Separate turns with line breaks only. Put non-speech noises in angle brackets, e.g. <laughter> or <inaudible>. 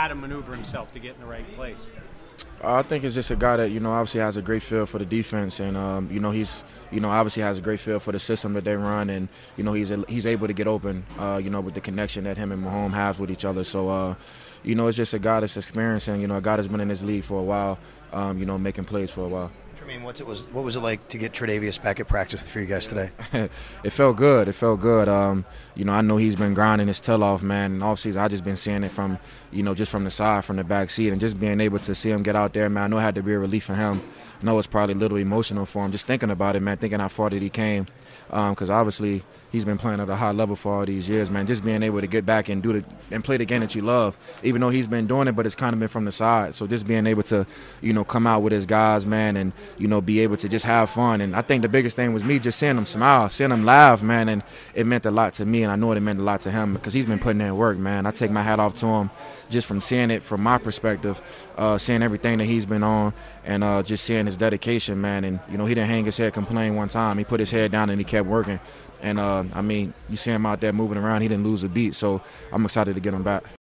how to maneuver himself to get in the right place?
I think it's just a guy that you know obviously has a great feel for the defense, and um, you know he's you know obviously has a great feel for the system that they run, and you know he's he's able to get open, uh, you know with the connection that him and Mahomes have with each other. So uh, you know it's just a guy that's experiencing, you know a guy that's been in this league for a while, um, you know making plays for a while.
Tremaine, what's it was what was it like to get Tre'Davious back at practice for you guys today? <laughs>
it felt good. It felt good. Um, you know, I know he's been grinding his tail off, man. And offseason, I just been seeing it from, you know, just from the side, from the back seat, and just being able to see him get out there, man. I know it had to be a relief for him. I know it's probably a little emotional for him, just thinking about it, man. Thinking how far that he came, because um, obviously he's been playing at a high level for all these years, man. Just being able to get back and do the and play the game that you love, even though he's been doing it, but it's kind of been from the side. So just being able to, you know, come out with his guys, man, and you know, be able to just have fun. And I think the biggest thing was me just seeing him smile, seeing him laugh, man, and it meant a lot to me, and I know it meant a lot to him because he's been putting in work, man. I take my hat off to him just from seeing it from my perspective, uh, seeing everything that he's been on, and uh, just seeing his dedication, man. And you know, he didn't hang his head, complain one time. He put his head down and he kept working. And uh, I mean, you see him out there moving around. He didn't lose a beat, so I'm excited to get him back.